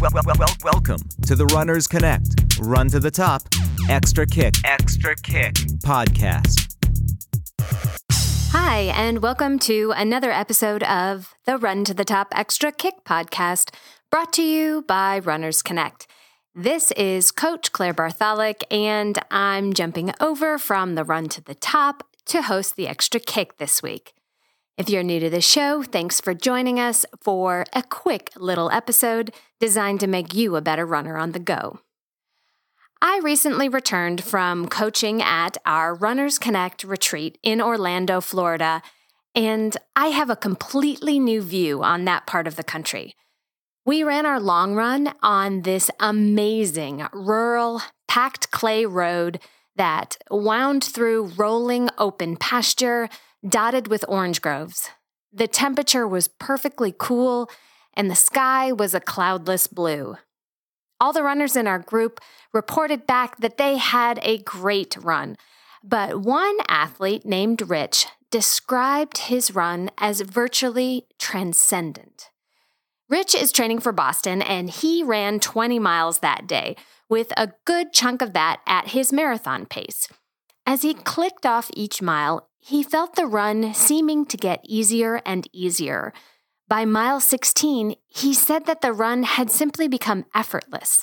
Well, well, well, welcome to the Runners Connect Run to the Top Extra Kick Extra Kick podcast. Hi, and welcome to another episode of the Run to the Top Extra Kick podcast brought to you by Runners Connect. This is Coach Claire Bartholic, and I'm jumping over from the Run to the Top to host the Extra Kick this week. If you're new to the show, thanks for joining us for a quick little episode designed to make you a better runner on the go. I recently returned from coaching at our Runners Connect retreat in Orlando, Florida, and I have a completely new view on that part of the country. We ran our long run on this amazing rural, packed clay road that wound through rolling open pasture dotted with orange groves. The temperature was perfectly cool, and the sky was a cloudless blue. All the runners in our group reported back that they had a great run, but one athlete named Rich described his run as virtually transcendent. Rich is training for Boston, and he ran 20 miles that day, with a good chunk of that at his marathon pace. As he clicked off each mile, he felt the run seeming to get easier and easier. By mile 16, he said that the run had simply become effortless.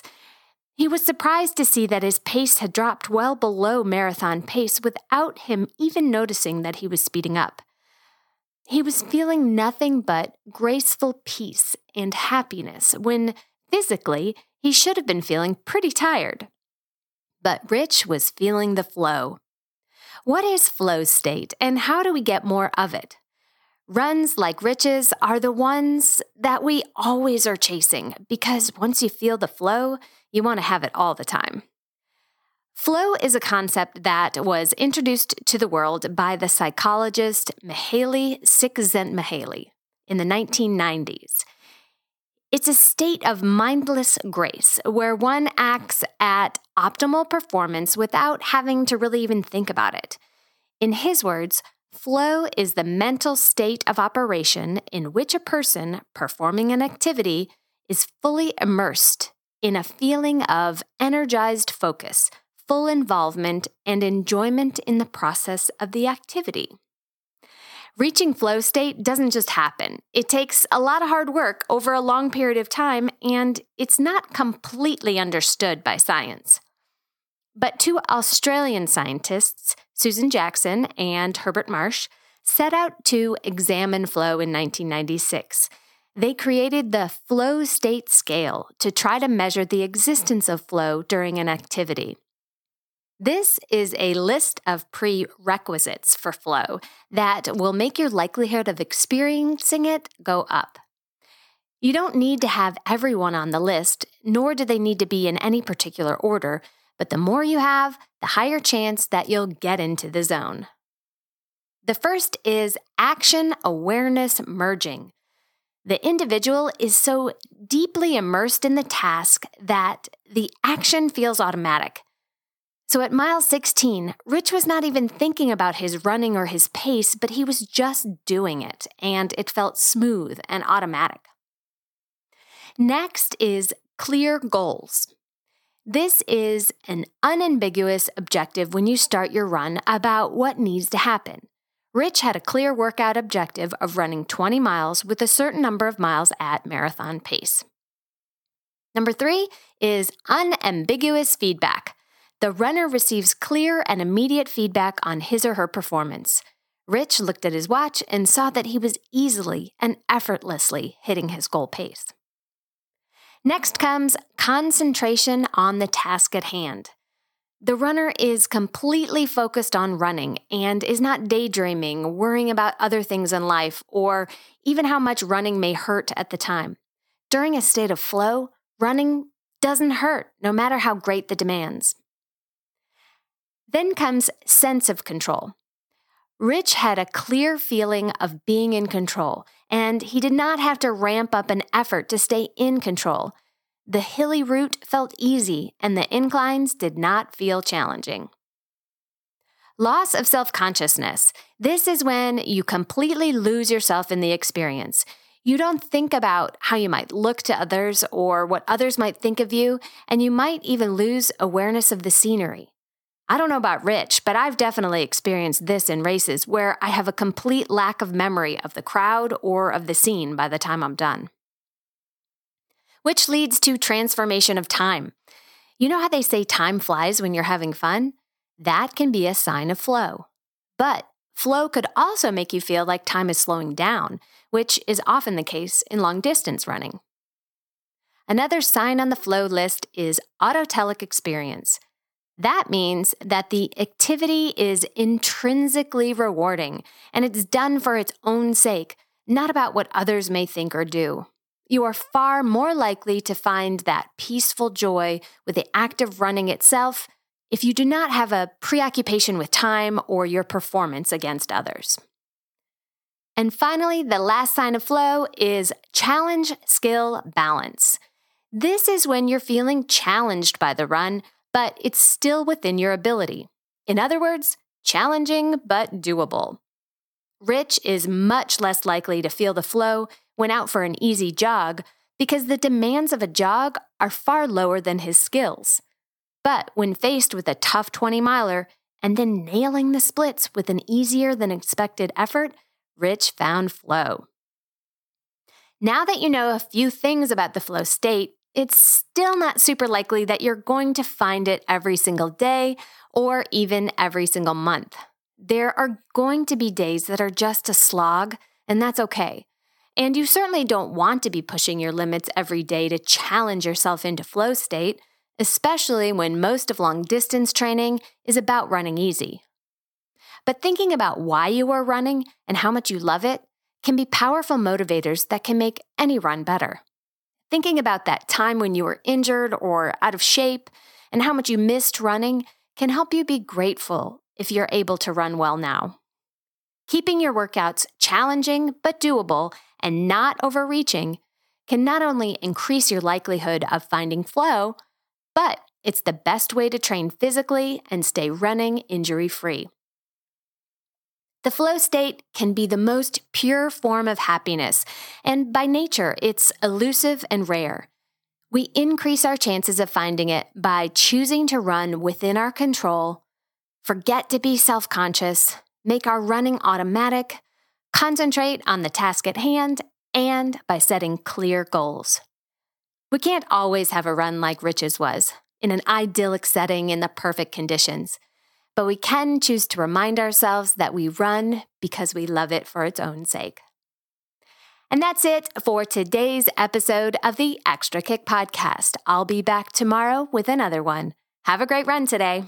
He was surprised to see that his pace had dropped well below marathon pace without him even noticing that he was speeding up. He was feeling nothing but graceful peace and happiness when physically he should have been feeling pretty tired. But Rich was feeling the flow. What is flow state and how do we get more of it? Runs like Rich's are the ones that we always are chasing because once you feel the flow, you want to have it all the time. Flow is a concept that was introduced to the world by the psychologist Mihaly Csikszentmihalyi in the 1990s. It's a state of mindless grace where one acts at optimal performance without having to really even think about it. In his words, flow is the mental state of operation in which a person performing an activity is fully immersed in a feeling of energized focus, full involvement, and enjoyment in the process of the activity. Reaching flow state doesn't just happen. It takes a lot of hard work over a long period of time, and it's not completely understood by science. But two Australian scientists, Susan Jackson and Herbert Marsh, set out to examine flow in 1996. They created the flow state scale to try to measure the existence of flow during an activity. This is a list of prerequisites for flow that will make your likelihood of experiencing it go up. You don't need to have everyone on the list, nor do they need to be in any particular order, but the more you have, the higher chance that you'll get into the zone. The first is action awareness merging. The individual is so deeply immersed in the task that the action feels automatic. So at mile 16, Rich was not even thinking about his running or his pace, but he was just doing it, and it felt smooth and automatic. Next is clear goals. This is an unambiguous objective when you start your run about what needs to happen. Rich had a clear workout objective of running 20 miles with a certain number of miles at marathon pace. Number three is unambiguous feedback. The runner receives clear and immediate feedback on his or her performance. Rich looked at his watch and saw that he was easily and effortlessly hitting his goal pace. Next comes concentration on the task at hand. The runner is completely focused on running and is not daydreaming, worrying about other things in life, or even how much running may hurt at the time. During a state of flow, running doesn't hurt, no matter how great the demands. Then comes sense of control. Rich had a clear feeling of being in control, and he did not have to ramp up an effort to stay in control. The hilly route felt easy, and the inclines did not feel challenging. Loss of self consciousness. This is when you completely lose yourself in the experience. You don't think about how you might look to others or what others might think of you, and you might even lose awareness of the scenery. I don't know about Rich, but I've definitely experienced this in races where I have a complete lack of memory of the crowd or of the scene by the time I'm done. Which leads to transformation of time. You know how they say time flies when you're having fun? That can be a sign of flow. But flow could also make you feel like time is slowing down, which is often the case in long distance running. Another sign on the flow list is autotelic experience. That means that the activity is intrinsically rewarding and it's done for its own sake, not about what others may think or do. You are far more likely to find that peaceful joy with the act of running itself if you do not have a preoccupation with time or your performance against others. And finally, the last sign of flow is challenge skill balance. This is when you're feeling challenged by the run, but it's still within your ability. In other words, challenging but doable. Rich is much less likely to feel the flow when out for an easy jog because the demands of a jog are far lower than his skills. But when faced with a tough 20 miler and then nailing the splits with an easier than expected effort, Rich found flow. Now that you know a few things about the flow state, it's still not super likely that you're going to find it every single day or even every single month. There are going to be days that are just a slog, and that's okay. And you certainly don't want to be pushing your limits every day to challenge yourself into flow state, especially when most of long distance training is about running easy. But thinking about why you are running and how much you love it can be powerful motivators that can make any run better. Thinking about that time when you were injured or out of shape and how much you missed running can help you be grateful if you're able to run well now. Keeping your workouts challenging but doable and not overreaching can not only increase your likelihood of finding flow, but it's the best way to train physically and stay running injury free. The flow state can be the most pure form of happiness, and by nature, it's elusive and rare. We increase our chances of finding it by choosing to run within our control, forget to be self conscious, make our running automatic, concentrate on the task at hand, and by setting clear goals. We can't always have a run like Rich's was, in an idyllic setting in the perfect conditions but we can choose to remind ourselves that we run because we love it for its own sake. And that's it for today's episode of the Extra Kick Podcast. I'll be back tomorrow with another one. Have a great run today.